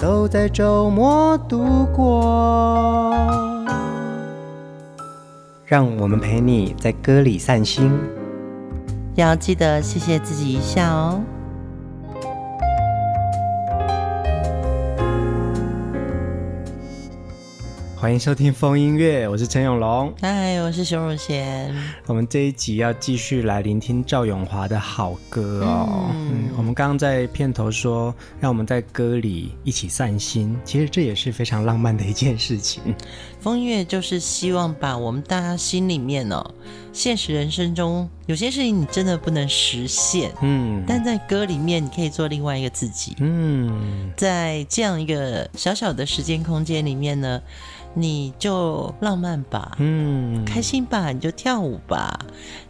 都在周末度过。让我们陪你在歌里散心，要记得谢谢自己一下哦。欢迎收听风音乐，我是陈永龙。嗨，我是熊汝贤。我们这一集要继续来聆听赵永华的好歌哦。嗯，嗯，我们刚刚在片头说，让我们在歌里一起散心，其实这也是非常浪漫的一件事情。疯音乐就是希望把我们大家心里面哦，现实人生中有些事情你真的不能实现，嗯，但在歌里面你可以做另外一个自己，嗯，在这样一个小小的时间空间里面呢。你就浪漫吧，嗯，开心吧，你就跳舞吧。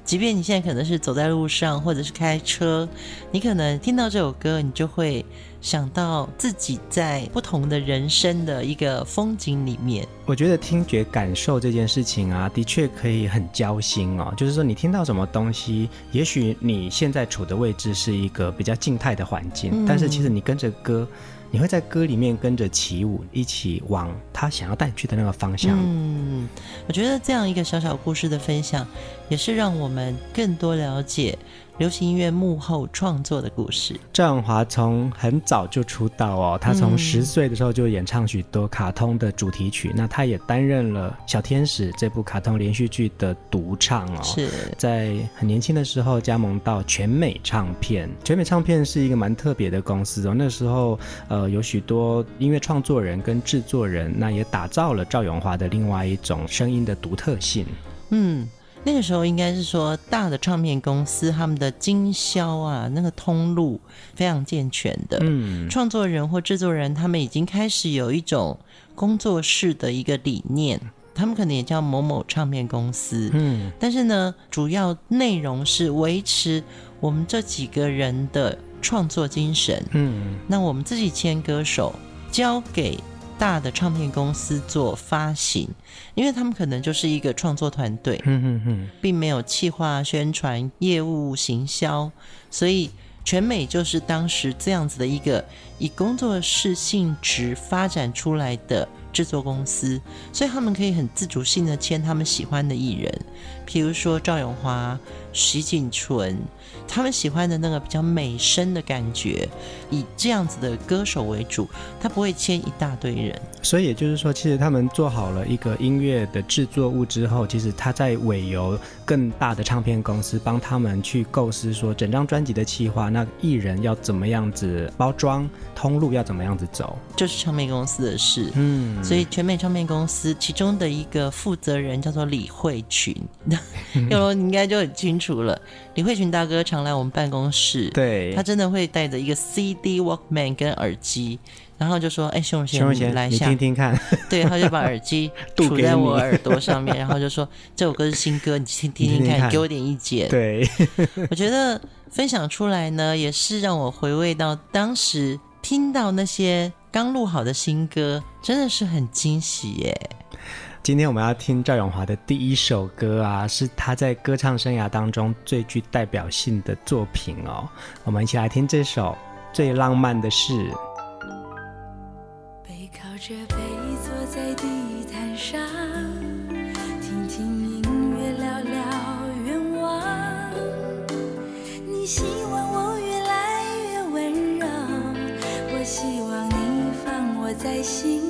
即便你现在可能是走在路上，或者是开车，你可能听到这首歌，你就会想到自己在不同的人生的一个风景里面。我觉得听觉感受这件事情啊，的确可以很交心哦。就是说，你听到什么东西，也许你现在处的位置是一个比较静态的环境，嗯，但是其实你跟着歌。你会在歌里面跟着起舞，一起往他想要带你去的那个方向。嗯，我觉得这样一个小小故事的分享，也是让我们更多了解。流行音乐幕后创作的故事。赵咏华从很早就出道哦，他从十岁的时候就演唱许多卡通的主题曲，嗯、那他也担任了《小天使》这部卡通连续剧的独唱哦。是在很年轻的时候加盟到全美唱片，全美唱片是一个蛮特别的公司哦。那时候呃有许多音乐创作人跟制作人，那也打造了赵永华的另外一种声音的独特性。嗯。那个时候应该是说，大的唱片公司他们的经销啊，那个通路非常健全的。嗯，创作人或制作人他们已经开始有一种工作室的一个理念，他们可能也叫某某唱片公司。嗯，但是呢，主要内容是维持我们这几个人的创作精神。嗯，那我们自己签歌手交给。大的唱片公司做发行，因为他们可能就是一个创作团队，并没有企划、宣传、业务、行销，所以全美就是当时这样子的一个以工作室性质发展出来的制作公司，所以他们可以很自主性的签他们喜欢的艺人，譬如说赵咏华、徐锦纯。他们喜欢的那个比较美声的感觉，以这样子的歌手为主，他不会签一大堆人。所以也就是说，其实他们做好了一个音乐的制作物之后，其实他在委由更大的唱片公司帮他们去构思说整张专辑的企划，那艺人要怎么样子包装，通路要怎么样子走，就是唱片公司的事。嗯，所以全美唱片公司其中的一个负责人叫做李慧群，有了你应该就很清楚了。李慧群大哥常来我们办公室，对，他真的会带着一个 CD Walkman 跟耳机，然后就说：“哎，熊先生，你来一下，你听听看。”对，他就把耳机 杵在我耳朵上面，然后就说：“这首歌是新歌，你听听听看，听听看给我点意见。”对，我觉得分享出来呢，也是让我回味到当时听到那些刚录好的新歌，真的是很惊喜耶。今天我们要听赵咏华的第一首歌啊，是他在歌唱生涯当中最具代表性的作品哦。我们一起来听这首《最浪漫的事》。背靠着背坐在地毯上，听听音乐，聊聊愿望。你希望我越来越温柔，我希望你放我在心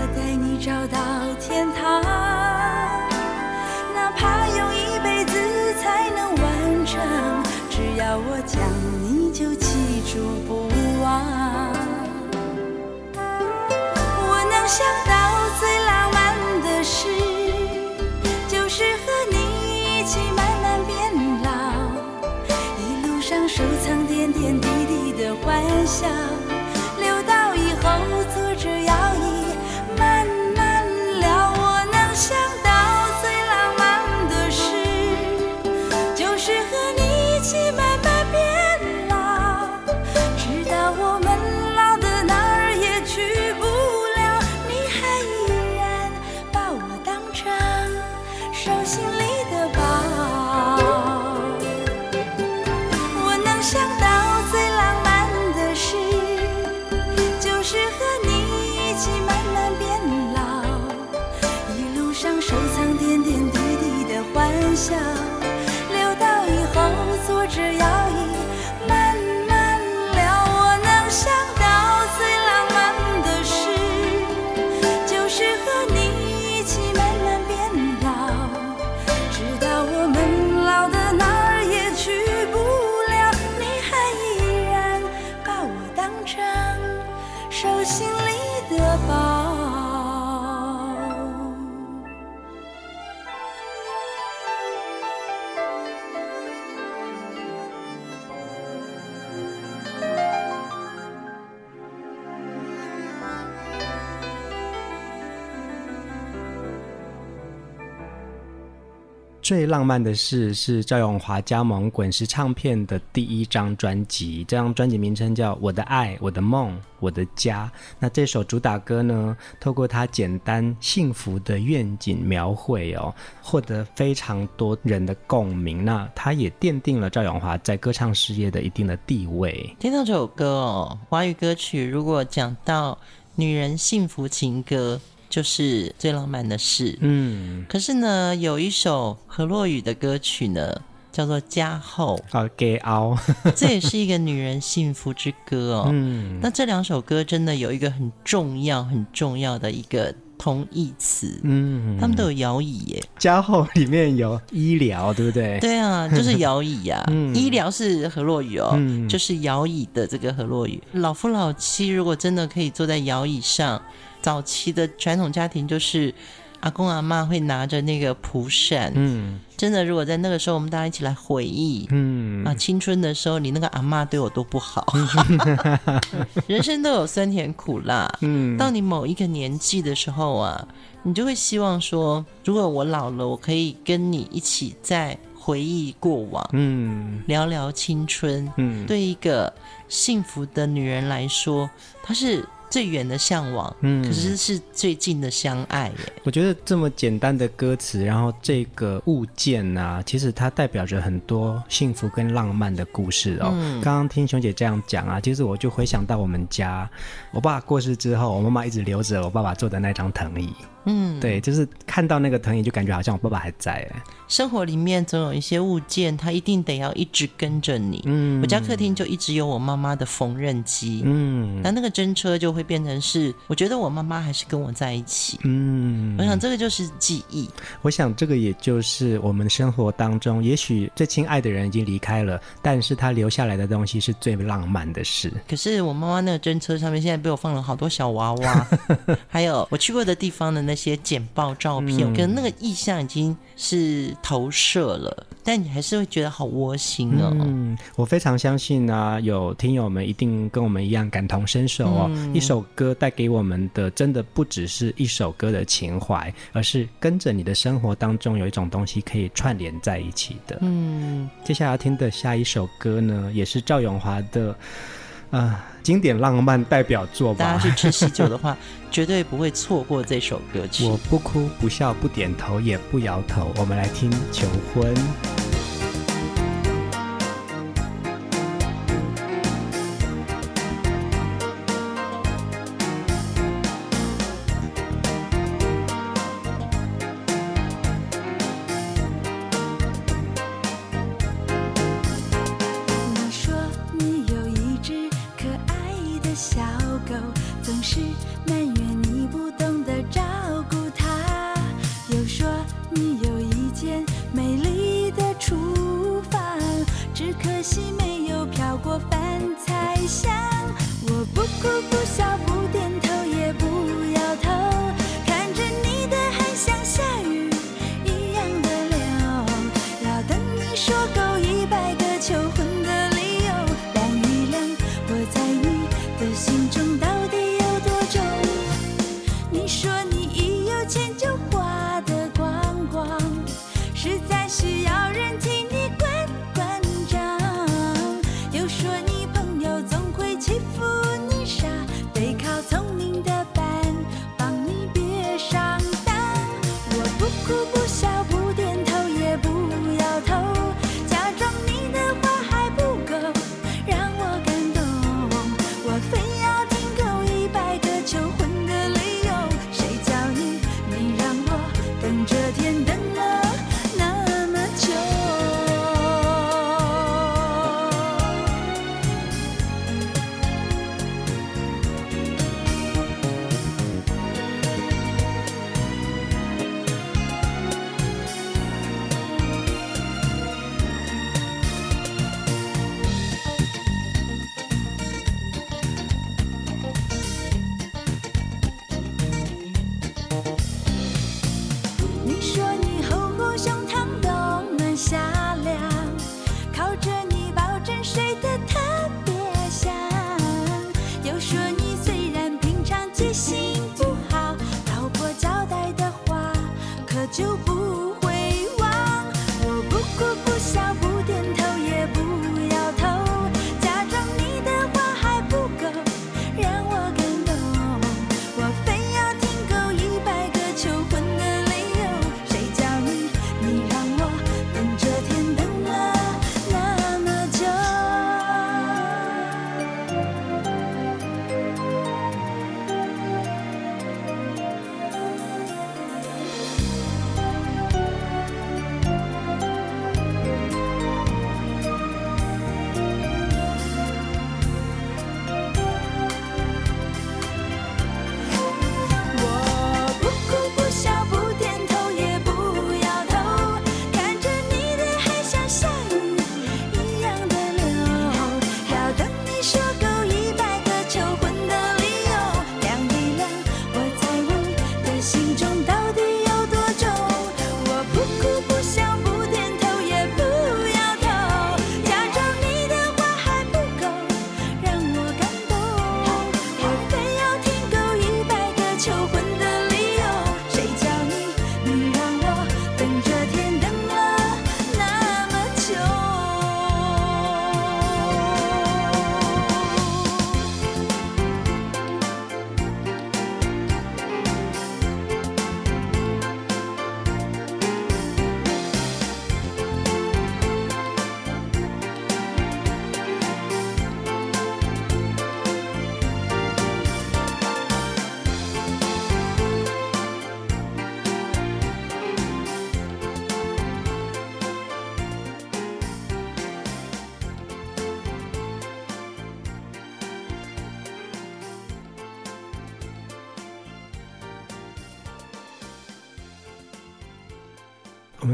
我带你找到天堂。哪怕用一辈子才能完成。只要我讲，你就记住不忘。我能想到最浪漫的事，就是和你一起慢慢变老，一路上收藏点点滴滴的欢笑，最浪漫的事是赵永华加盟滚石唱片的第一张专辑，这张专辑名称叫《我的爱、我的梦、我的家》。那这首主打歌呢，透过它简单幸福的愿景描绘哦，获得非常多人的共鸣。那它也奠定了赵永华在歌唱事业的一定的地位。听到这首歌哦，华语歌曲如果讲到女人幸福情歌。就是最浪漫的事，嗯。可是呢，有一首何洛雨的歌曲呢，叫做《家后》啊，给熬，这也是一个女人幸福之歌哦。嗯。那这两首歌真的有一个很重要、很重要的一个同义词，嗯，他们都有摇椅耶。家后里面有医疗，对不对？对啊，就是摇椅呀、啊。嗯。医疗是何洛雨哦，嗯、就是摇椅的这个何洛雨。老夫老妻如果真的可以坐在摇椅上。早期的传统家庭就是阿公阿妈会拿着那个蒲扇，嗯，真的，如果在那个时候我们大家一起来回忆，嗯。啊，青春的时候你那个阿妈对我多不好，人生都有酸甜苦辣，嗯，到你某一个年纪的时候啊，你就会希望说，如果我老了，我可以跟你一起再回忆过往，嗯，聊聊青春，嗯，对一个幸福的女人来说，她是。最远的向往，嗯，可是是最近的相爱耶。我觉得这么简单的歌词，然后这个物件啊，其实它代表着很多幸福跟浪漫的故事哦。嗯，刚刚听熊姐这样讲啊，其实我就回想到我们家，我爸过世之后，我妈妈一直留着我爸爸坐的那张藤椅。嗯，对，就是看到那个藤椅，就感觉好像我爸爸还在哎。生活里面总有一些物件，它一定得要一直跟着你。嗯，我家客厅就一直有我妈妈的缝纫机。嗯，那那个针车就会变成是，我觉得我妈妈还是跟我在一起。嗯，我想这个就是记忆。我想这个也就是我们生活当中，也许最亲爱的人已经离开了，但是他留下来的东西是最浪漫的事。可是我妈妈那个针车上面现在被我放了好多小娃娃，还有我去过的地方的那。那些简报照片，跟、嗯、那个意象已经是投射了，但你还是会觉得好窝心哦。嗯，我非常相信啊，有听友们一定跟我们一样感同身受哦。嗯、一首歌带给我们的，真的不只是一首歌的情怀，而是跟着你的生活当中有一种东西可以串联在一起的。嗯，接下来要听的下一首歌呢，也是赵咏华的。啊、呃，经典浪漫代表作吧。大家去吃喜酒的话，绝对不会错过这首歌曲。我不哭不笑不点头也不摇头，我们来听《求婚》。可惜没有飘过饭菜香我不哭不笑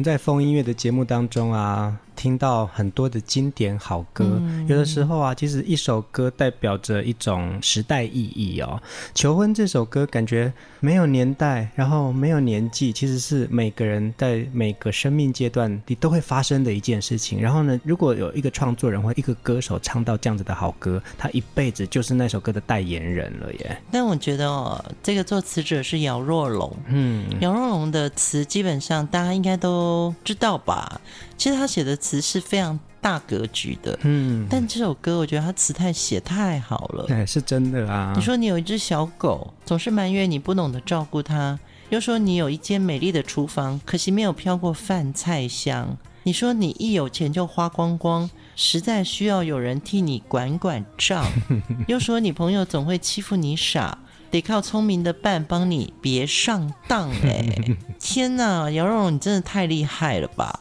在风音乐的节目当中啊，听到很多的经典好歌，有的时候啊，其实一首歌代表着一种时代意义哦。求婚这首歌感觉没有年代，然后没有年纪，其实是每个人在每个生命阶段你都会发生的一件事情。然后呢，如果有一个创作人或一个歌手唱到这样子的好歌，他一辈子就是那首歌的代言人了耶。但我觉得哦，这个作词者是姚若龙，嗯，姚若龙的词基本上大家应该都知道吧？其实他写的词是非常大格局的，嗯，但这首歌我觉得它词太写太好了，哎，是真的啊。你说你有一只小狗，总是埋怨你不懂得照顾它；又说你有一间美丽的厨房，可惜没有飘过饭菜香。你说你一有钱就花光光，实在需要有人替你管管账；又说你朋友总会欺负你傻。得靠聪明的伴帮你别上当哎！天哪，姚若龙你真的太厉害了吧！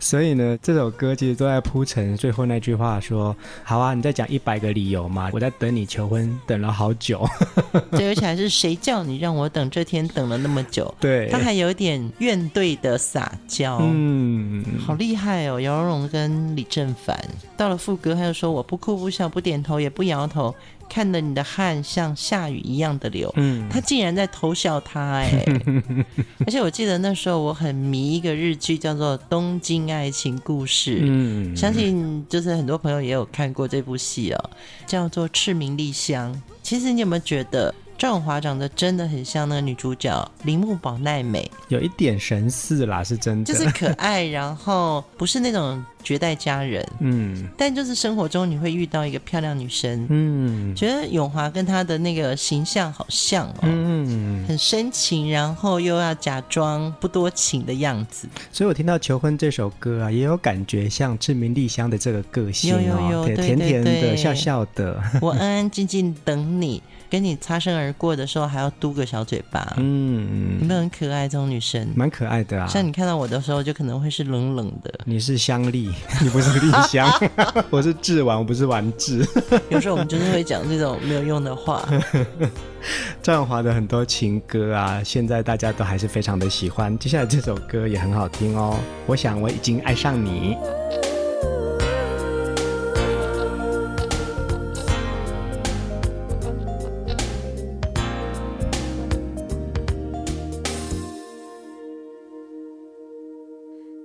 所以呢，这首歌其实都在铺陈最后那句话说：“好啊，你再讲一百个理由嘛，我在等你求婚，等了好久。”对而且还是谁叫你让我等这天等了那么久？对，他还有点怨怼的撒娇，嗯，好厉害哦！姚若龙跟李正凡到了副歌，他又说：“我不哭不笑不点头也不摇头。”看着你的汗像下雨一样的流，嗯，他竟然在偷笑他哎！而且我记得那时候我很迷一个日剧，叫做《东京爱情故事》，嗯，相信就是很多朋友也有看过这部戏哦，叫做《赤名丽香》。其实你有没有觉得？赵永华长得真的很像那个女主角铃木保奈美，有一点神似啦，是真的，就是可爱，然后不是那种绝代佳人，嗯，但就是生活中你会遇到一个漂亮女生，嗯，觉得永华跟她的那个形象好像哦，嗯，很深情，然后又要假装不多情的样子，所以我听到《求婚》这首歌啊，也有感觉像志明莉香的这个个性哦，有有有，对，甜甜的，笑笑的，我安安静静等你。跟你擦身而过的时候，还要嘟个小嘴巴，嗯，有没有很可爱？这种女生蛮可爱的啊。像你看到我的时候，就可能会是冷冷的。你是香丽，你不是丽香，我是智玩，我不是玩智。有时候我们就是会讲这种没有用的话。赵咏华的很多情歌啊，现在大家都还是非常的喜欢。接下来这首歌也很好听哦。我想我已经爱上你。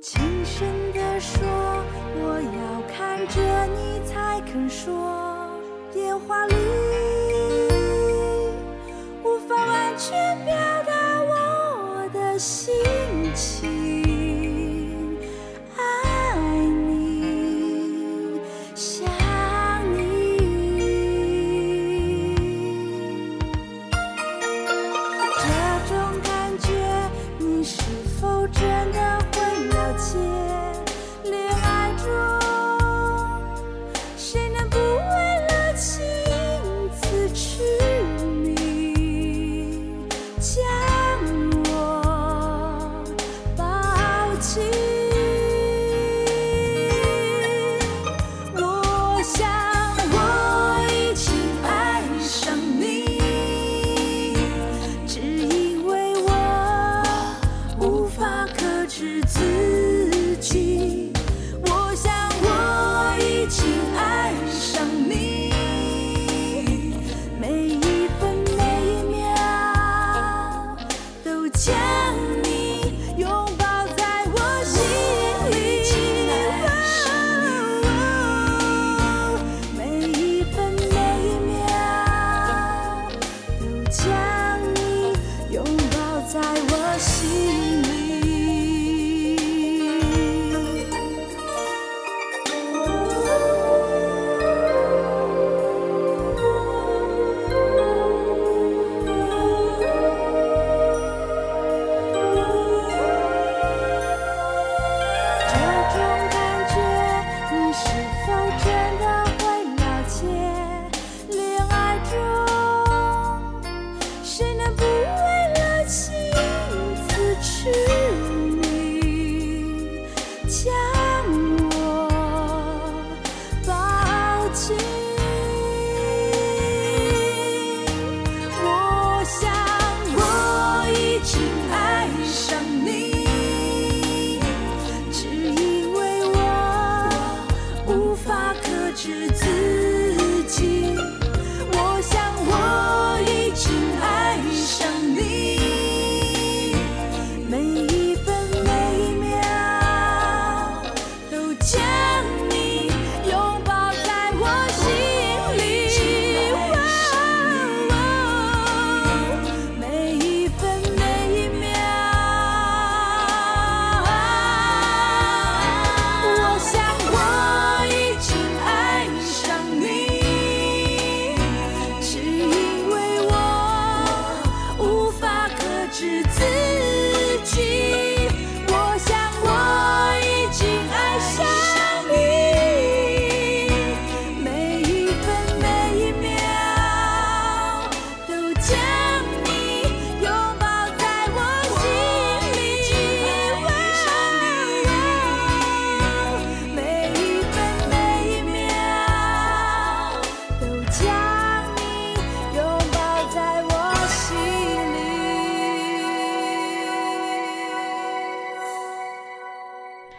轻声的说我要看着你才肯说。电话里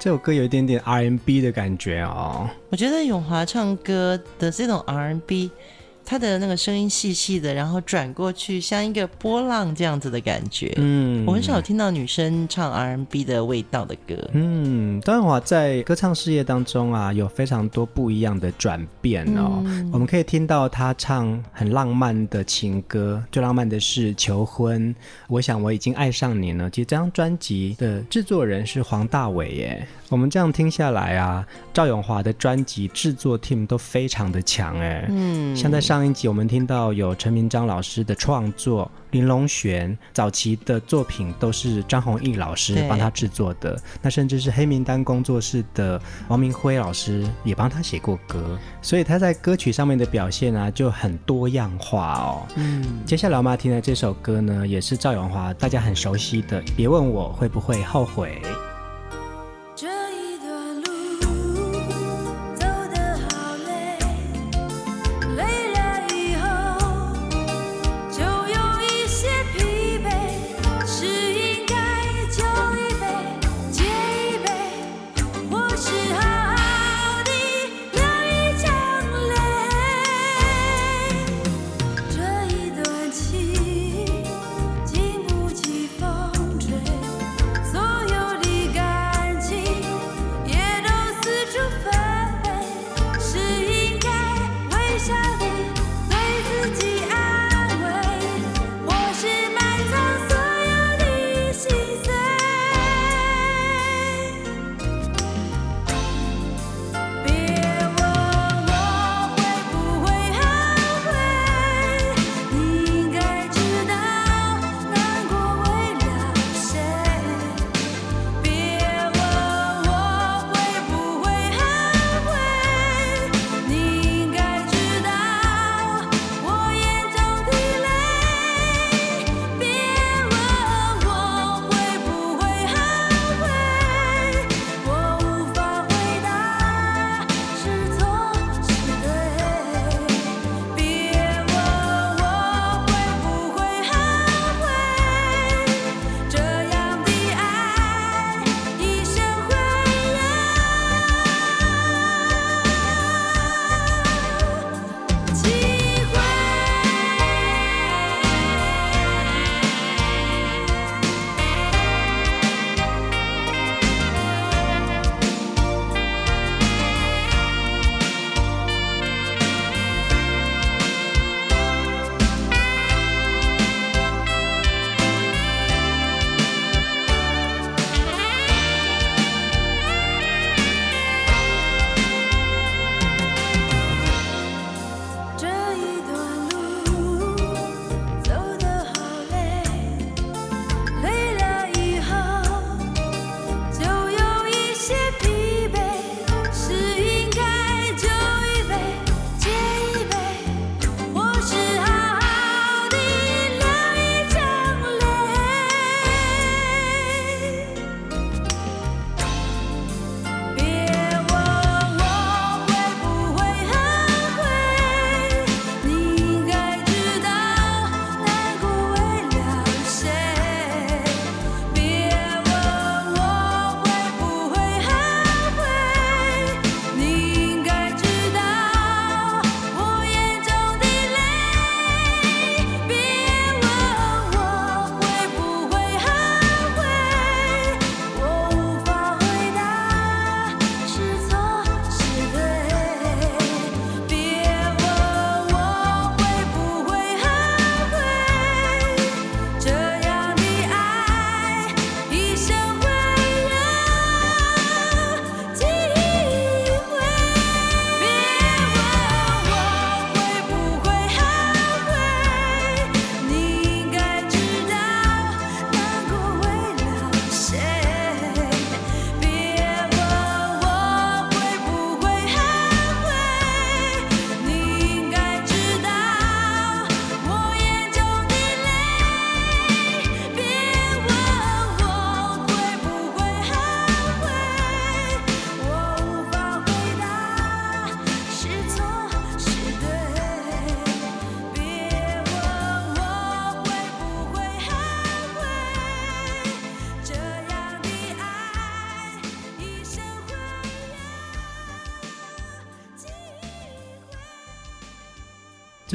这首歌有一点点 R&B 的感觉哦。我觉得永华唱歌的这种 R&B。他的那个声音细细的，然后转过去像一个波浪这样子的感觉。嗯，我很少听到女生唱 R&B 的味道的歌。嗯，张咏华在歌唱事业当中啊，有非常多不一样的转变哦。嗯、我们可以听到他唱很浪漫的情歌，最浪漫的是求婚。我想我已经爱上你了。其实这张专辑的制作人是黄大炜耶。我们这样听下来啊，赵永华的专辑制作 team 都非常的强哎。嗯，像在上。我们听到有陈明章老师的创作，林隆璇早期的作品都是张弘毅老师帮他制作的，那甚至是黑名单工作室的王明辉老师也帮他写过歌，所以他在歌曲上面的表现啊就很多样化哦。嗯，接下来我们要听的这首歌呢，也是赵咏华大家很熟悉的，别问我会不会后悔。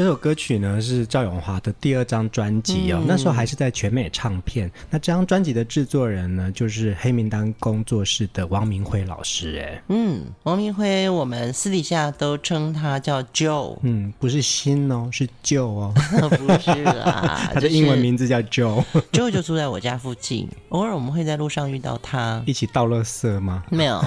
首歌曲呢是赵咏华的第二张专辑哦，嗯、那时候还是在全美唱片。那这张专辑的制作人呢，就是黑名单工作室的王明辉老师。哎，嗯，王明辉，我们私底下都称他叫 Joe。嗯，不是新哦，是旧哦，不是啦，他的英文名字叫 Joe。Joe 就住在我家附近，偶尔我们会在路上遇到他，一起倒垃圾吗？没有，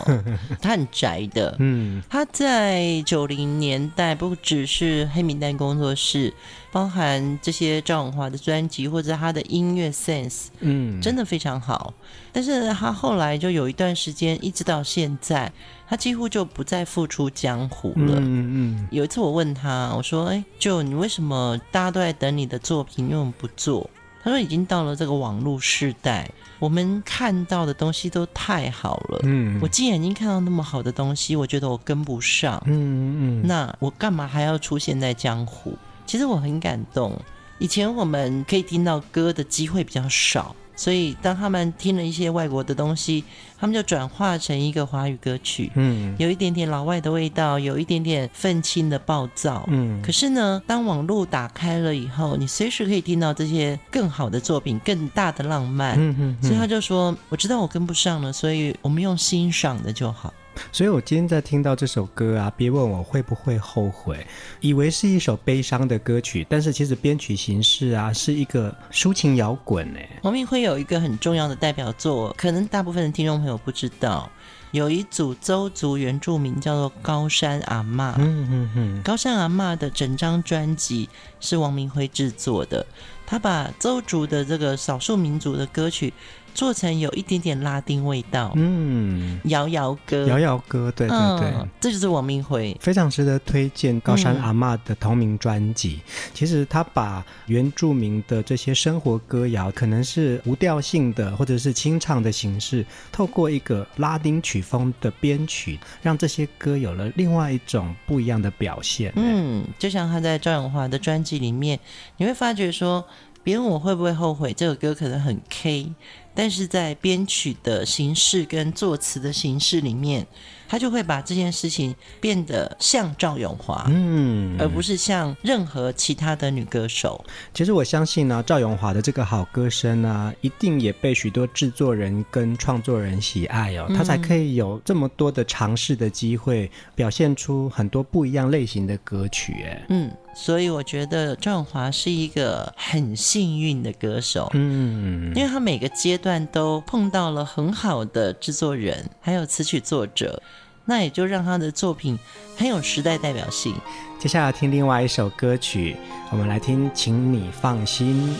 他很宅的。嗯，他在九零年代不只是黑名单工作室，包含这些赵永华的专辑或者他的音乐 sense，嗯，真的非常好。但是他后来就有一段时间，一直到现在，他几乎就不再复出江湖了。嗯嗯。有一次我问他，我说：“哎，就你为什么大家都在等你的作品，因为我们不做？”他说：“已经到了这个网络时代，我们看到的东西都太好了。嗯，我既然已经看到那么好的东西，我觉得我跟不上。嗯嗯，那我干嘛还要出现在江湖？其实我很感动。以前我们可以听到歌的机会比较少。”所以，当他们听了一些外国的东西，他们就转化成一个华语歌曲，嗯，有一点点老外的味道，有一点点愤青的暴躁，嗯。可是呢，当网络打开了以后，你随时可以听到这些更好的作品，更大的浪漫，嗯嗯。所以他就说：“我知道我跟不上了，所以我们用欣赏的就好。”所以，我今天在听到这首歌啊，别问我会不会后悔，以为是一首悲伤的歌曲，但是其实编曲形式啊，是一个抒情摇滚呢。王明辉有一个很重要的代表作，可能大部分的听众朋友不知道，有一组邹族原住民叫做高山阿嬷。嗯嗯嗯，高山阿嬷的整张专辑是王明辉制作的，他把邹族的这个少数民族的歌曲。做成有一点点拉丁味道，嗯，摇摇歌，摇摇歌，对对对，嗯，这就是王明辉，非常值得推荐。高山阿嬷的同名专辑，嗯，其实他把原住民的这些生活歌谣，可能是无调性的或者是清唱的形式，透过一个拉丁曲风的编曲，让这些歌有了另外一种不一样的表现。嗯，就像他在赵咏华的专辑里面，你会发觉说，别人我会不会后悔？这首歌可能很 K。但是在编曲的形式跟作词的形式里面，他就会把这件事情变得像赵咏华，嗯，而不是像任何其他的女歌手。其实我相信呢、啊，赵咏华的这个好歌声啊，一定也被许多制作人跟创作人喜爱哦，他才可以有这么多的尝试的机会，表现出很多不一样类型的歌曲。哎，嗯。所以我觉得赵咏华是一个很幸运的歌手，嗯，因为他每个阶段都碰到了很好的制作人，还有词曲作者，那也就让他的作品很有时代代表性。接下来听另外一首歌曲，我们来听《请你放心》。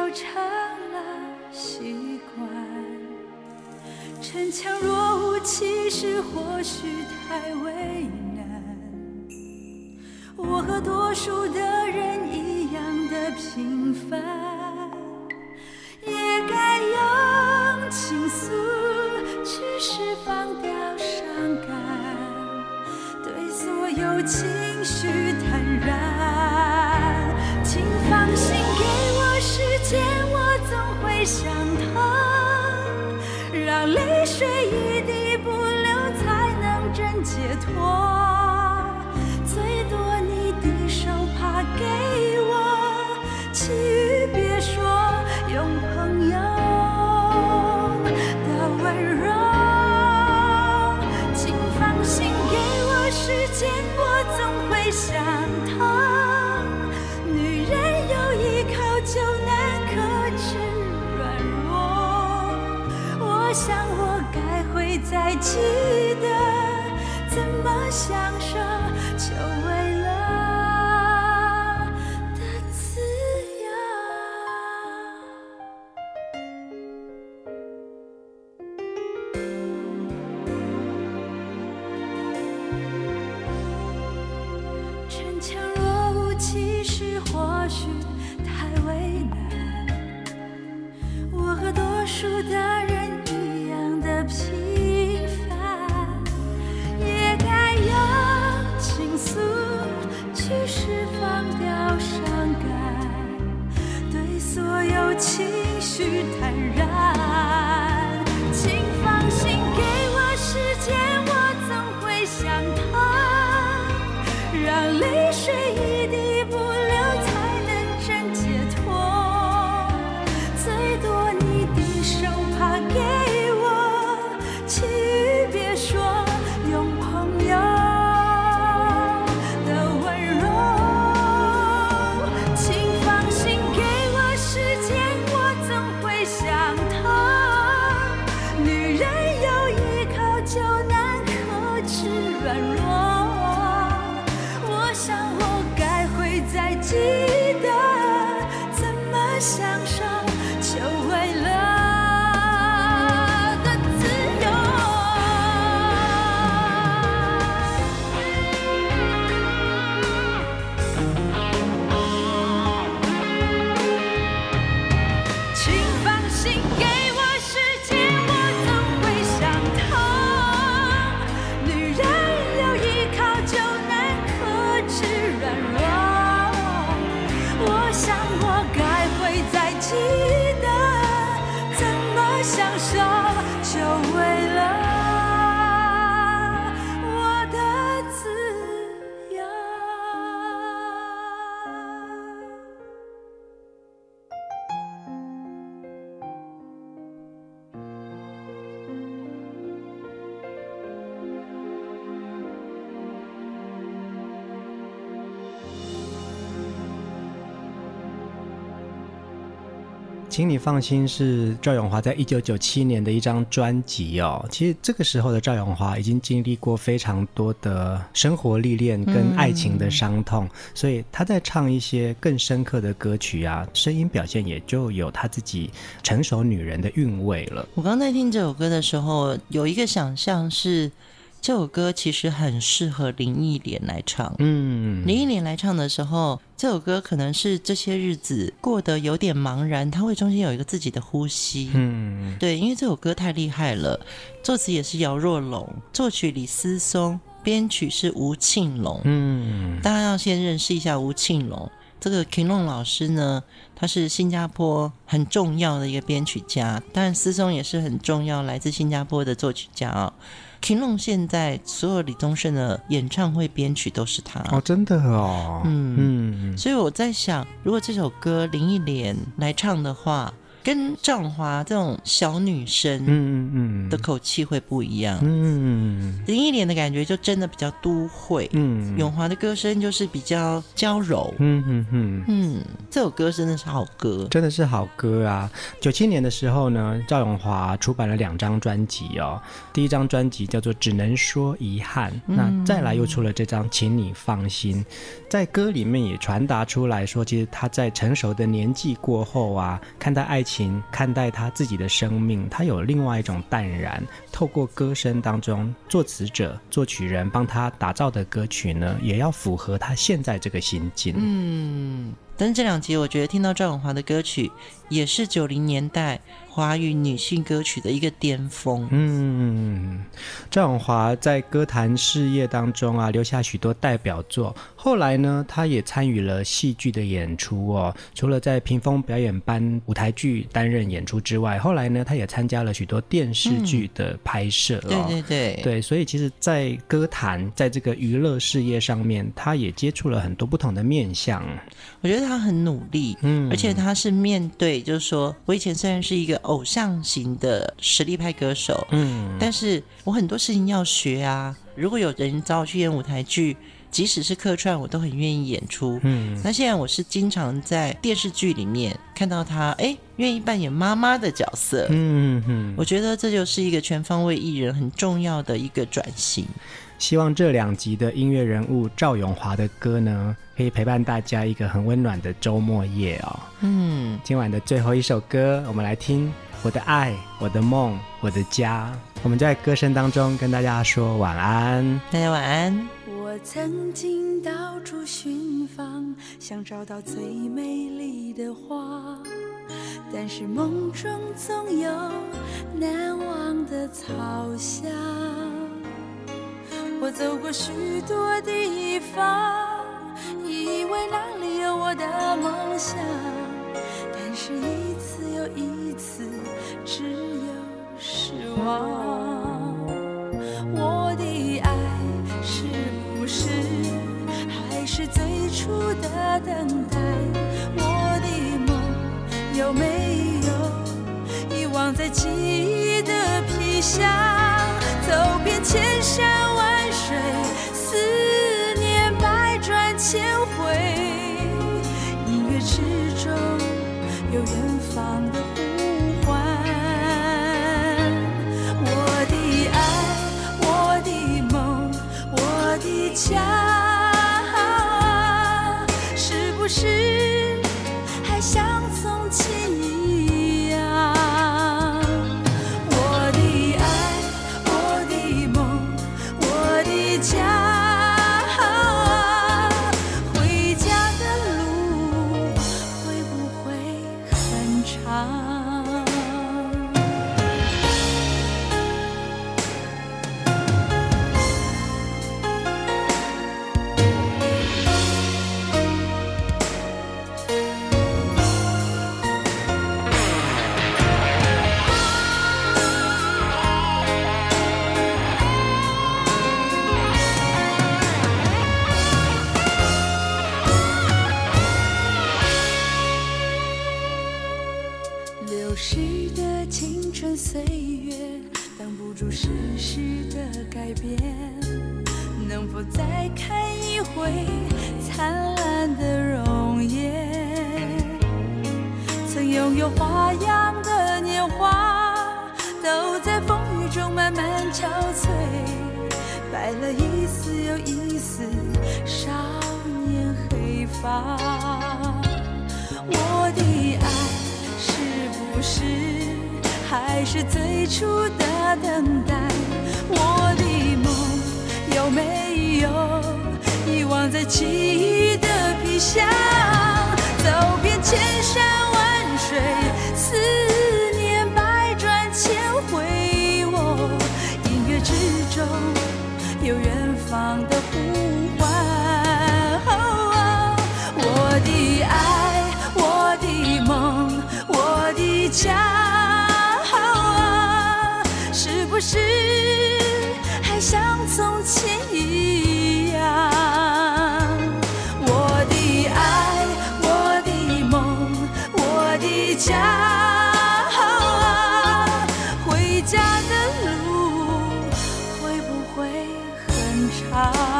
呆就成了习惯，逞强若无其事或许太为难。我和多数的人一样的平凡，也该用倾诉去释放掉伤感，对所有情绪坦然。请放心，给我时，想他，让泪水一滴不流，才能真解脱。请你放心，是赵永华在一九九七年的一张专辑哦。其实这个时候的赵永华已经经历过非常多的生活历练跟爱情的伤痛，所以他在唱一些更深刻的歌曲啊，声音表现也就有他自己成熟女人的韵味了。我刚在听这首歌的时候，有一个想象是。这首歌其实很适合林忆莲来唱。嗯，林忆莲来唱的时候，这首歌可能是这些日子过得有点茫然，他会中间有一个自己的呼吸。嗯，对，因为这首歌太厉害了，作词也是姚若龙，作曲李思松，编曲是吴庆隆。嗯，大家要先认识一下吴庆隆。这个 King Long 老师呢，他是新加坡很重要的一个编曲家，当然思松也是很重要，来自新加坡的作曲家啊、哦。King Long 现在所有李宗盛的演唱会编曲都是他。哦，真的哦，嗯。嗯，所以我在想，如果这首歌林忆莲来唱的话。跟赵咏华这种小女生，嗯嗯的口气会不一样，嗯，林忆莲的感觉就真的比较都会，嗯，永华的歌声就是比较娇柔，嗯嗯嗯。嗯，这首歌真的是好歌，真的是好歌啊！九七年的时候呢，赵永华出版了两张专辑哦，第一张专辑叫做《只能说遗憾》，那再来又出了这张《请你放心》，在歌里面也传达出来说，其实他在成熟的年纪过后啊，看待爱情。看待他自己的生命，他有另外一种淡然。透过歌声当中，作词者、作曲人帮他打造的歌曲呢，也要符合他现在这个心境。嗯，但是这两集我觉得听到赵咏华的歌曲，也是九零年代。华语女性歌曲的一个巅峰。嗯，赵咏华在歌坛事业当中啊，留下许多代表作。后来呢，她也参与了戏剧的演出哦。除了在屏风表演班舞台剧担任演出之外，后来呢，她也参加了许多电视剧的拍摄哦。嗯，对对对，对，所以其实，在歌坛，在这个娱乐事业上面，她也接触了很多不同的面相。我觉得她很努力，嗯，而且他是面对，就是说我以前虽然是一个。偶像型的实力派歌手，嗯，但是我很多事情要学啊。如果有人找我去演舞台剧，即使是客串，我都很愿意演出。嗯，那现在我是经常在电视剧里面看到他，哎，愿意扮演妈妈的角色。嗯嗯，我觉得这就是一个全方位艺人很重要的一个转型。希望这两集的音乐人物赵永华的歌呢，可以陪伴大家一个很温暖的周末夜哦。嗯，今晚的最后一首歌，我们来听《我的爱，我的梦，我的家》。我们在歌声当中跟大家说晚安，大家晚安。我曾经到处寻访，想找到最美丽的花，但是梦中总有难忘的草香。我走过许多地方，以为那里有我的梦想，但是一次又一次，只有失望。我的爱是不是还是最初的等待？我的梦有没有遗忘在记忆的皮箱？走遍千山世的改变能否再看一回灿烂的容颜曾拥有花样的年华都在风雨中慢慢憔悴白了一丝又一丝少年黑发。我的爱是不是还是最初的等待？我的梦有没有遗忘在记忆的皮箱走遍千山万水思念百转千回我音乐之中有远方的呼唤我的爱我的梦我的家是不是前一样我的爱我的梦我的家回家的路会不会很长？